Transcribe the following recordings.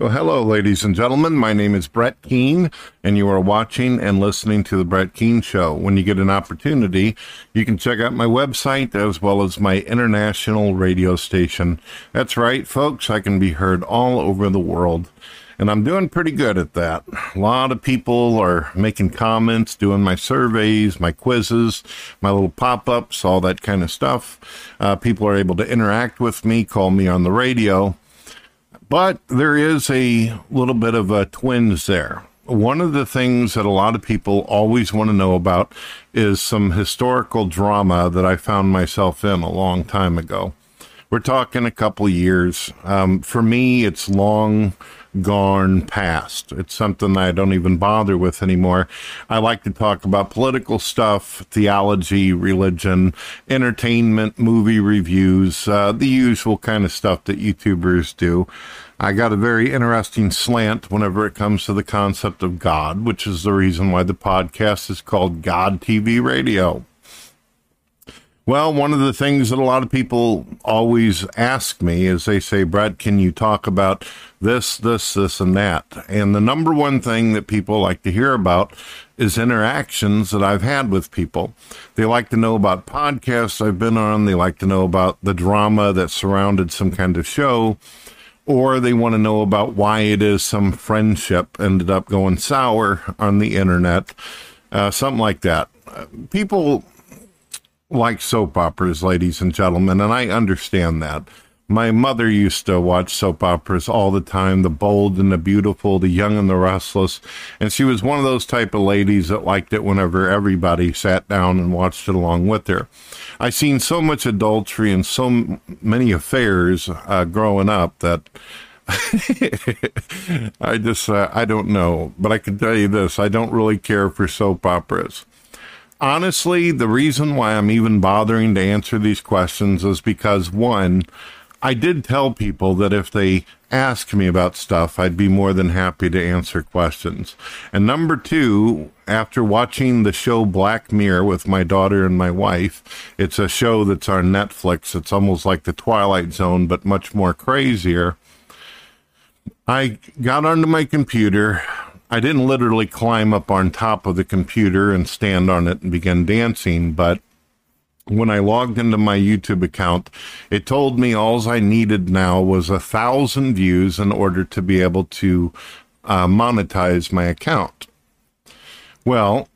Well, hello, ladies and gentlemen. My name is Brett Keane, and you are watching and listening to The Brett Keane Show. When you get an opportunity, you can check out my website as well as my international radio station. That's right, folks, I can be heard all over the world, and I'm doing pretty good at that. A lot of people are making comments, doing my surveys, my quizzes, my little pop ups, all that kind of stuff. Uh, people are able to interact with me, call me on the radio. But there is a little bit of a twins there. One of the things that a lot of people always want to know about is some historical drama that I found myself in a long time ago. We're talking a couple years. Um, for me, it's long gone past. It's something I don't even bother with anymore. I like to talk about political stuff, theology, religion, entertainment, movie reviews, uh, the usual kind of stuff that YouTubers do. I got a very interesting slant whenever it comes to the concept of God, which is the reason why the podcast is called God TV Radio. Well, one of the things that a lot of people always ask me is they say, Brett, can you talk about this, this, this, and that? And the number one thing that people like to hear about is interactions that I've had with people. They like to know about podcasts I've been on, they like to know about the drama that surrounded some kind of show, or they want to know about why it is some friendship ended up going sour on the internet, uh, something like that. People like soap operas, ladies and gentlemen, and I understand that. My mother used to watch soap operas all the time, The Bold and the Beautiful, The Young and the Restless, and she was one of those type of ladies that liked it whenever everybody sat down and watched it along with her. I seen so much adultery and so many affairs uh, growing up that I just uh, I don't know, but I can tell you this: I don't really care for soap operas honestly, the reason why I'm even bothering to answer these questions is because one, I did tell people that if they ask me about stuff, I'd be more than happy to answer questions. And number two, after watching the show Black Mirror with my daughter and my wife, it's a show that's on Netflix. It's almost like the Twilight Zone, but much more crazier. I got onto my computer, I didn't literally climb up on top of the computer and stand on it and begin dancing, but when I logged into my YouTube account, it told me all I needed now was a thousand views in order to be able to uh, monetize my account. Well,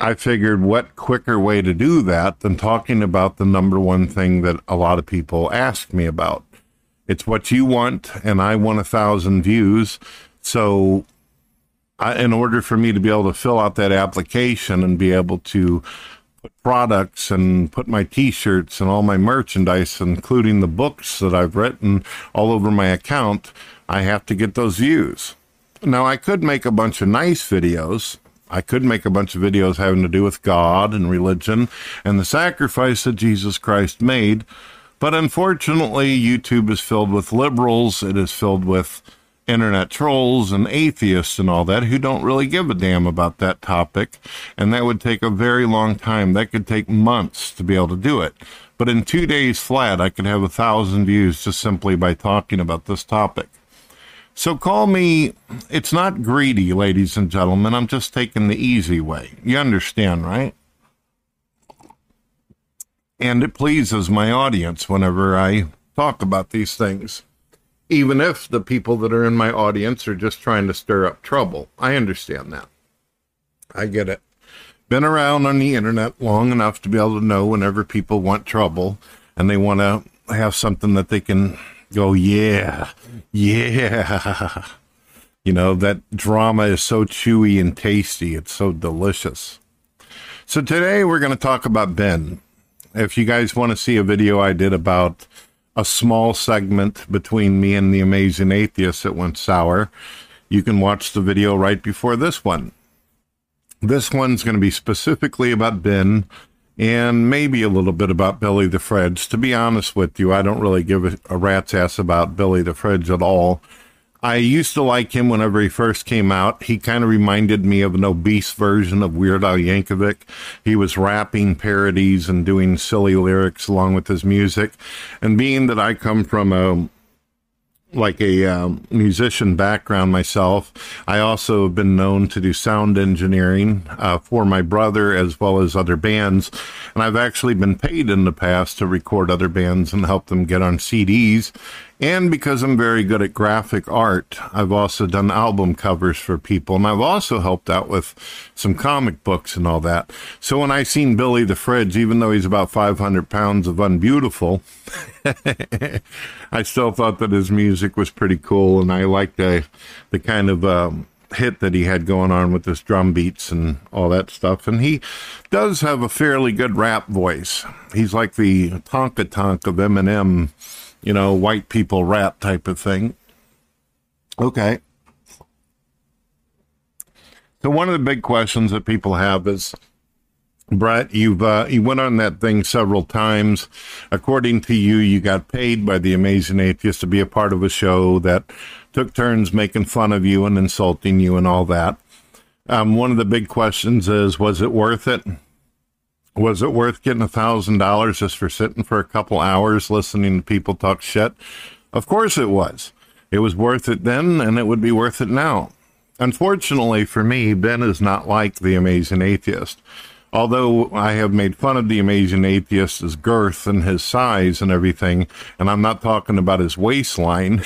I figured what quicker way to do that than talking about the number one thing that a lot of people ask me about. It's what you want, and I want a thousand views. So In order for me to be able to fill out that application and be able to put products and put my t-shirts and all my merchandise including the books that I've written all over my account I have to get those views. Now I could make a bunch of nice videos. I could make a bunch of videos having to do with God and religion and the sacrifice that Jesus Christ made but unfortunately YouTube is filled with liberals. It is filled with internet trolls and atheists and all that who don't really give a damn about that topic. And that would take a very long time. That could take months to be able to do it. But in two days flat, I could have a thousand views just simply by talking about this topic. So call me, it's not greedy, ladies and gentlemen. I'm just taking the easy way. You understand, right? And it pleases my audience whenever I talk about these things even if the people that are in my audience are just trying to stir up trouble. I understand that. I get it. Been around on the internet long enough to be able to know whenever people want trouble and they want to have something that they can go, yeah, yeah. You know, that drama is so chewy and tasty. It's so delicious. So today we're going to talk about Ben. If you guys want to see a video I did about a small segment between me and the amazing atheist that went sour. You can watch the video right before this one. This one's going to be specifically about Ben and maybe a little bit about Billy the Fridge. To be honest with you, I don't really give a, rat's ass about Billy the Fridge at all. I used to like him whenever he first came out. He kind of reminded me of an obese version of Weird Al Yankovic. He was rapping parodies and doing silly lyrics along with his music. And being that I come from a like a um, musician background myself. I also have been known to do sound engineering uh, for my brother as well as other bands. And I've actually been paid in the past to record other bands and help them get on CDs. And because I'm very good at graphic art, I've also done album covers for people. And I've also helped out with some comic books and all that. So when I seen Billy the Fridge, even though he's about 500 pounds of unbeautiful, I still thought that his music was pretty cool. And I liked the, the kind of, um, hit that he had going on with his drum beats and all that stuff. And he does have a fairly good rap voice. He's like the Tonka Tonk of Eminem you know, white people rap type of thing. Okay. So one of the big questions that people have is, Brett, you've uh, you went on that thing several times. According to you, you got paid by the Amazing Atheist to be a part of a show that took turns making fun of you and insulting you and all that. Um, one of the big questions is, was it worth it? Was it worth getting a thousand dollars just for sitting for a couple hours listening to people talk shit? Of course it was. It was worth it then, and it would be worth it now. Unfortunately for me, Ben is not like the amazing atheist. Although I have made fun of the amazing atheist's girth and his size and everything, and I'm not talking about his waistline.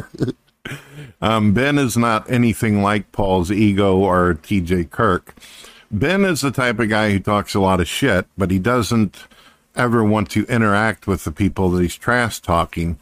um, ben is not anything like Paul's ego or TJ Kirk. Ben is the type of guy who talks a lot of shit, but he doesn't ever want to interact with the people that he's trash talking.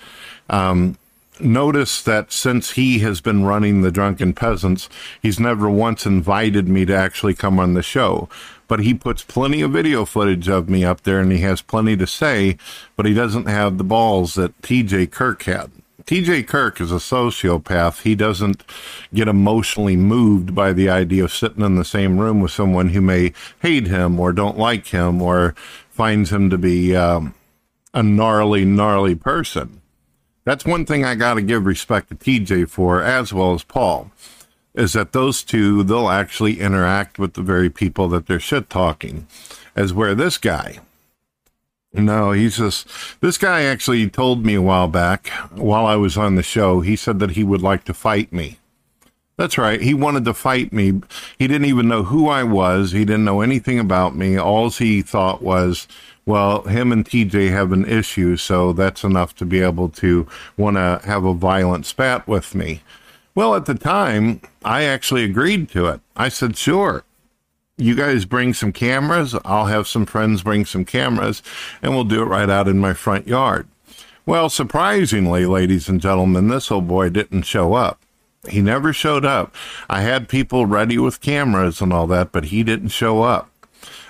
Um, notice that since he has been running the Drunken Peasants, he's never once invited me to actually come on the show. But he puts plenty of video footage of me up there and he has plenty to say, but he doesn't have the balls that TJ Kirk had. TJ Kirk is a sociopath. He doesn't get emotionally moved by the idea of sitting in the same room with someone who may hate him or don't like him or finds him to be um, a gnarly, gnarly person. That's one thing I got to give respect to TJ for, as well as Paul, is that those two, they'll actually interact with the very people that they're shit talking. As where this guy, no, he's just this guy actually told me a while back while I was on the show. He said that he would like to fight me. That's right. He wanted to fight me. He didn't even know who I was. He didn't know anything about me. All he thought was, well, him and TJ have an issue, so that's enough to be able to want to have a violent spat with me. Well, at the time, I actually agreed to it. I said, sure you guys bring some cameras. I'll have some friends bring some cameras, and we'll do it right out in my front yard. Well, surprisingly, ladies and gentlemen, this old boy didn't show up. He never showed up. I had people ready with cameras and all that, but he didn't show up.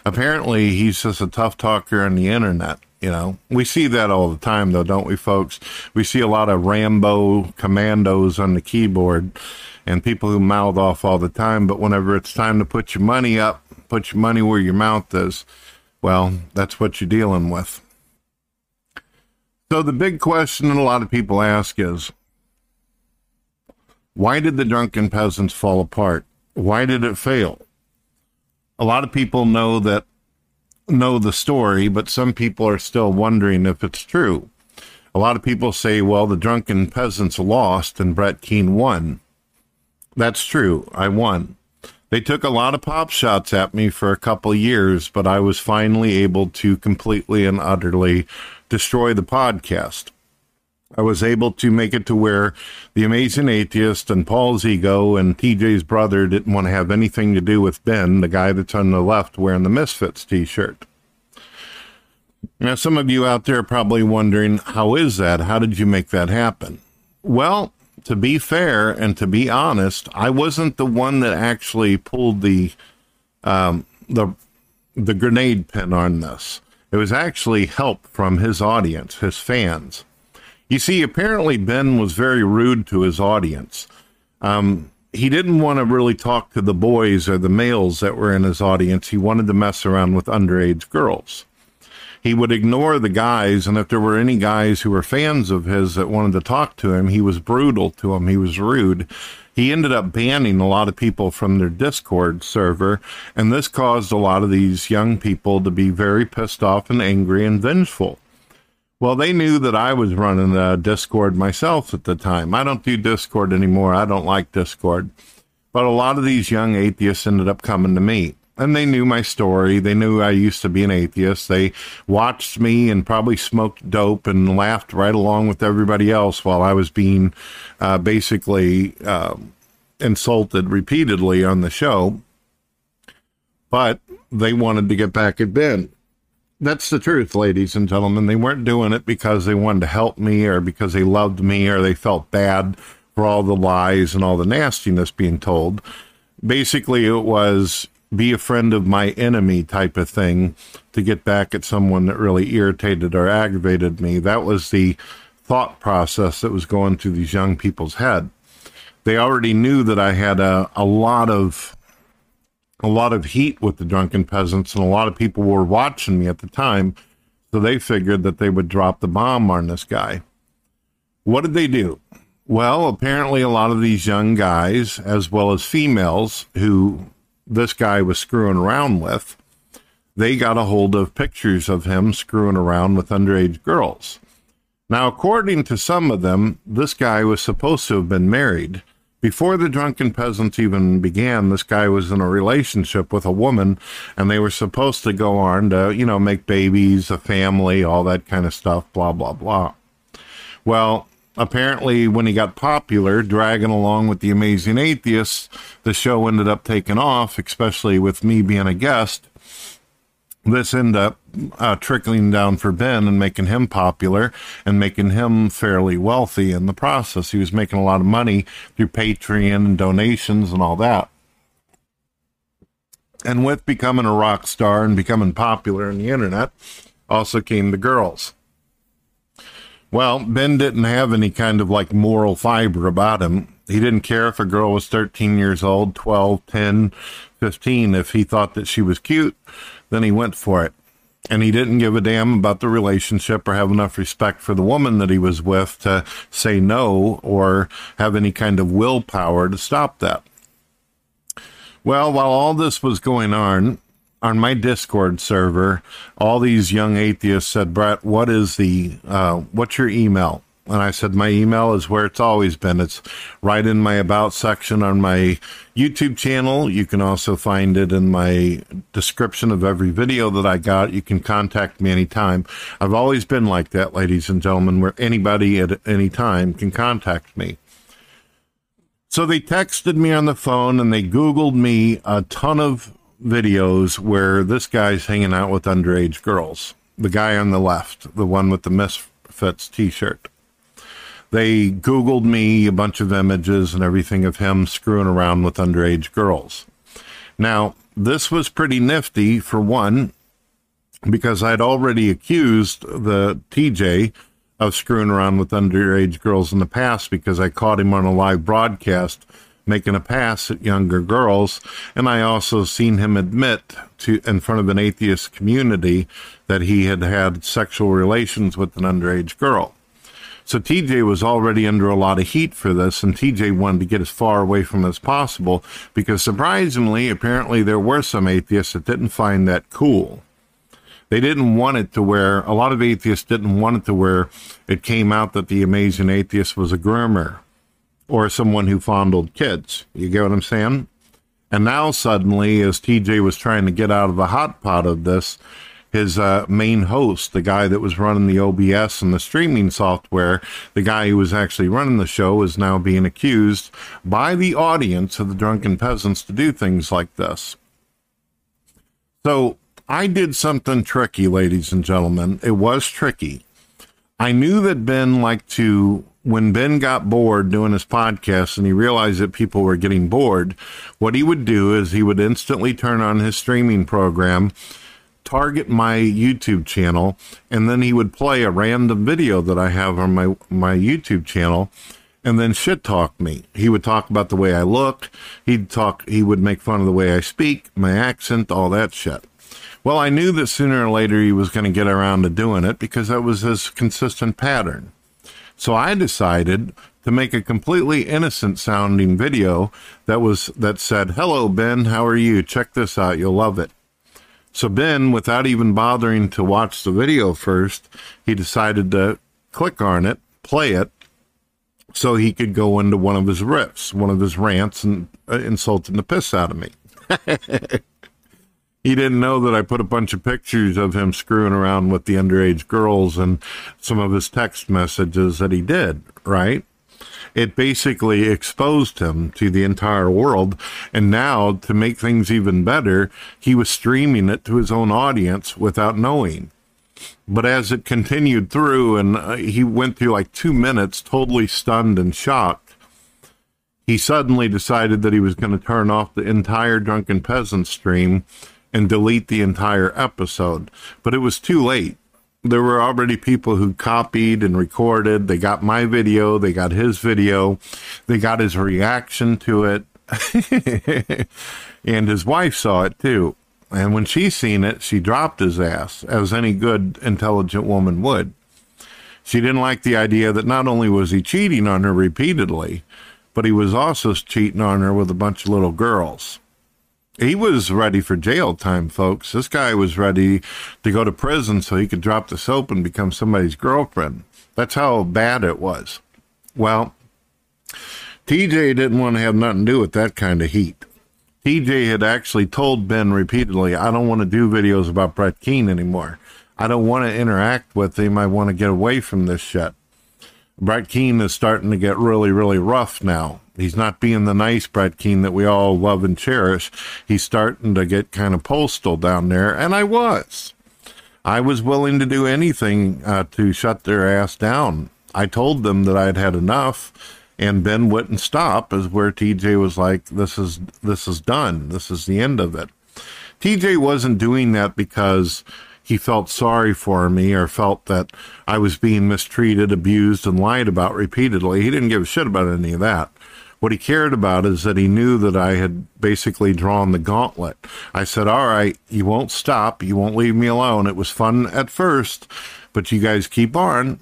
Apparently, he's just a tough talker on the internet. You know, we see that all the time, though, don't we, folks? We see a lot of Rambo commandos on the keyboard and people who mouth off all the time. But whenever it's time to put your money up, put your money where your mouth is, well, that's what you're dealing with. So the big question that a lot of people ask is why did the drunken peasants fall apart? Why did it fail? A lot of people know that know the story, but some people are still wondering if it's true. A lot of people say, well, the drunken peasants lost and Brett Keane won. That's true. I won. They took a lot of pop shots at me for a couple years, but I was finally able to completely and utterly destroy the podcast. I was able to make it to where the amazing atheist and Paul's ego and TJ's brother didn't want to have anything to do with Ben, the guy that's on the left wearing the Misfits t shirt. Now, some of you out there are probably wondering, how is that? How did you make that happen? Well, to be fair and to be honest, I wasn't the one that actually pulled the um, the the grenade pin on this. It was actually help from his audience, his fans. You see, apparently Ben was very rude to his audience. Um, he didn't want to really talk to the boys or the males that were in his audience. He wanted to mess around with underage girls he would ignore the guys. And if there were any guys who were fans of his that wanted to talk to him, he was brutal to them. He was rude. He ended up banning a lot of people from their Discord server. And this caused a lot of these young people to be very pissed off and angry and vengeful. Well, they knew that I was running a Discord myself at the time. I don't do Discord anymore. I don't like Discord. But a lot of these young atheists ended up coming to me. And they knew my story. They knew I used to be an atheist. They watched me and probably smoked dope and laughed right along with everybody else while I was being uh, basically uh, insulted repeatedly on the show. But they wanted to get back at Ben. That's the truth, ladies and gentlemen. They weren't doing it because they wanted to help me or because they loved me or they felt bad for all the lies and all the nastiness being told. Basically, it was be a friend of my enemy type of thing to get back at someone that really irritated or aggravated me. That was the thought process that was going through these young people's head. They already knew that I had a, a lot of a lot of heat with the drunken peasants, and a lot of people were watching me at the time. So they figured that they would drop the bomb on this guy. What did they do? Well, apparently, a lot of these young guys, as well as females who this guy was screwing around with, they got a hold of pictures of him screwing around with underage girls. Now, according to some of them, this guy was supposed to have been married before the drunken peasants even began, this guy was in a relationship with a woman, and they were supposed to go on to, you know, make babies, a family, all that kind of stuff, blah, blah, blah. Well, apparently, when he got popular, dragging along with the amazing atheists, the show ended up taking off, especially with me being a guest this ended up uh, trickling down for Ben and making him popular and making him fairly wealthy in the process. He was making a lot of money through Patreon and donations and all that. And with becoming a rock star and becoming popular on the internet, also came the girls. Well, Ben didn't have any kind of like moral fiber about him. He didn't care if a girl was 13 years old, 12, 10, 15. If he thought that she was cute, then he went for it. And he didn't give a damn about the relationship or have enough respect for the woman that he was with to say no or have any kind of willpower to stop that. Well, while all this was going on, on my Discord server, all these young atheists said, Brett, what is the, uh, what's your email? And I said, my email is where it's always been. It's right in my about section on my YouTube channel. You can also find it in my description of every video that I got. You can contact me anytime. I've always been like that, ladies and gentlemen, where anybody at any time can contact me. So they texted me on the phone and they Googled me a ton of videos where this guy's hanging out with underage girls. The guy on the left, the one with the Misfits t shirt they Googled me a bunch of images and everything of him screwing around with underage girls. Now, this was pretty nifty for one, because I'd already accused the TJ of screwing around with underage girls in the past because I caught him on a live broadcast making a pass at younger girls. And I also seen him admit to in front of an atheist community that he had had sexual relations with an underage girl. So TJ was already under a lot of heat for this, and TJ wanted to get as far away from as possible because surprisingly, apparently, there were some atheists that didn't find that cool. They didn't want it to where a lot of atheists didn't want it to where it came out that the amazing atheist was a groomer or someone who fondled kids. You get what I'm saying? And now suddenly, as TJ was trying to get out of the hot pot of this, his uh, main host, the guy that was running the OBS and the streaming software, the guy who was actually running the show, is now being accused by the audience of the drunken peasants to do things like this. So I did something tricky, ladies and gentlemen. It was tricky. I knew that Ben liked to when Ben got bored doing his podcast and he realized that people were getting bored, what he would do is he would instantly turn on his streaming program target my YouTube channel, and then he would play a random video that I have on my my YouTube channel, and then shit talk me. He would talk about the way I look. He'd talk. He would make fun of the way I speak, my accent, all that shit. Well, I knew that sooner or later he was going to get around to doing it because that was his consistent pattern. So I decided to make a completely innocent sounding video that was that said, "Hello Ben, how are you? Check this out, you'll love it." So Ben, without even bothering to watch the video first, he decided to click on it, play it, so he could go into one of his riffs, one of his rants, and uh, insulting the piss out of me. he didn't know that I put a bunch of pictures of him screwing around with the underage girls and some of his text messages that he did, right? It basically exposed him to the entire world. And now, to make things even better, he was streaming it to his own audience without knowing. But as it continued through, and uh, he went through like two minutes totally stunned and shocked, he suddenly decided that he was going to turn off the entire Drunken Peasant stream and delete the entire episode. But it was too late. There were already people who copied and recorded. They got my video, they got his video, they got his reaction to it. and his wife saw it too. And when she seen it, she dropped his ass, as any good, intelligent woman would. She didn't like the idea that not only was he cheating on her repeatedly, but he was also cheating on her with a bunch of little girls. He was ready for jail time, folks. This guy was ready to go to prison so he could drop the soap and become somebody's girlfriend. That's how bad it was. Well, TJ didn't want to have nothing to do with that kind of heat. TJ had actually told Ben repeatedly, I don't want to do videos about Brett Keane anymore. I don't want to interact with him. I want to get away from this shit. Brett Keane is starting to get really, really rough now. He's not being the nice Brett Keane that we all love and cherish. He's starting to get kind of postal down there, and I was. I was willing to do anything uh, to shut their ass down. I told them that I'd had enough, and Ben wouldn't stop. Is where TJ was like, "This is this is done. This is the end of it." TJ wasn't doing that because he felt sorry for me or felt that I was being mistreated, abused, and lied about repeatedly. He didn't give a shit about any of that. What he cared about is that he knew that I had basically drawn the gauntlet. I said, All right, you won't stop. You won't leave me alone. It was fun at first, but you guys keep on.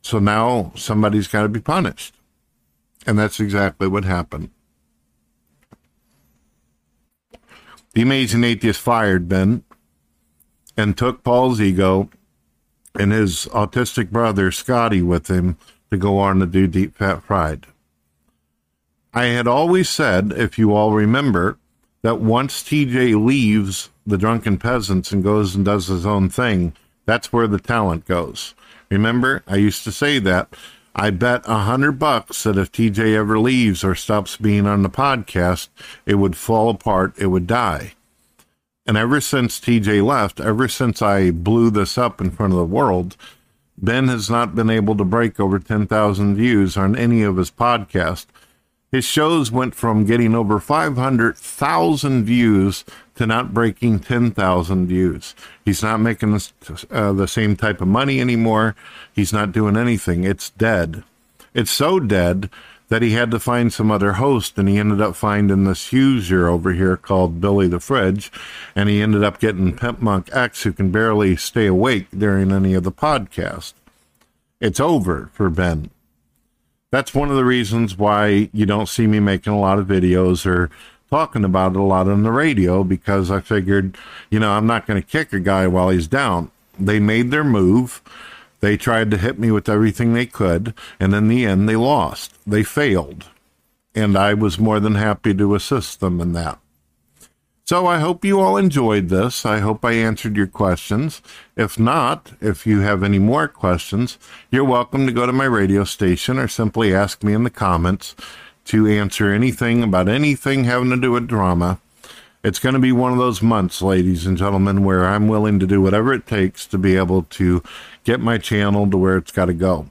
So now somebody's got to be punished. And that's exactly what happened. The amazing atheist fired Ben and took Paul's ego and his autistic brother Scotty with him to go on to do Deep Fat Fried. I had always said, if you all remember, that once TJ leaves the Drunken Peasants and goes and does his own thing, that's where the talent goes. Remember, I used to say that. I bet a hundred bucks that if TJ ever leaves or stops being on the podcast, it would fall apart, it would die. And ever since TJ left, ever since I blew this up in front of the world, Ben has not been able to break over 10,000 views on any of his podcasts. His shows went from getting over 500,000 views to not breaking 10,000 views. He's not making uh, the same type of money anymore. He's not doing anything. It's dead. It's so dead that he had to find some other host, and he ended up finding this user over here called Billy the Fridge, and he ended up getting Pimp Monk X, who can barely stay awake during any of the podcast. It's over for Ben. That's one of the reasons why you don't see me making a lot of videos or talking about it a lot on the radio because I figured, you know, I'm not going to kick a guy while he's down. They made their move. They tried to hit me with everything they could, and in the end, they lost. They failed. And I was more than happy to assist them in that. So I hope you all enjoyed this. I hope I answered your questions. If not, if you have any more questions, you're welcome to go to my radio station or simply ask me in the comments to answer anything about anything having to do with drama. It's going to be one of those months, ladies and gentlemen, where I'm willing to do whatever it takes to be able to get my channel to where it's got to go.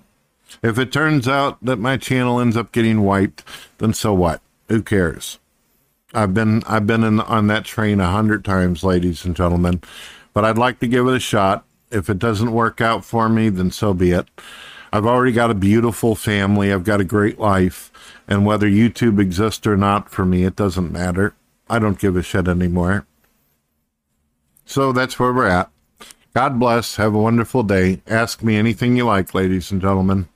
If it turns out that my channel ends up getting wiped, then so what? Who cares? I've been I've been in, on that train a hundred times, ladies and gentlemen, but I'd like to give it a shot. If it doesn't work out for me, then so be it. I've already got a beautiful family. I've got a great life, and whether YouTube exists or not for me, it doesn't matter. I don't give a shit anymore. So that's where we're at. God bless. Have a wonderful day. Ask me anything you like, ladies and gentlemen.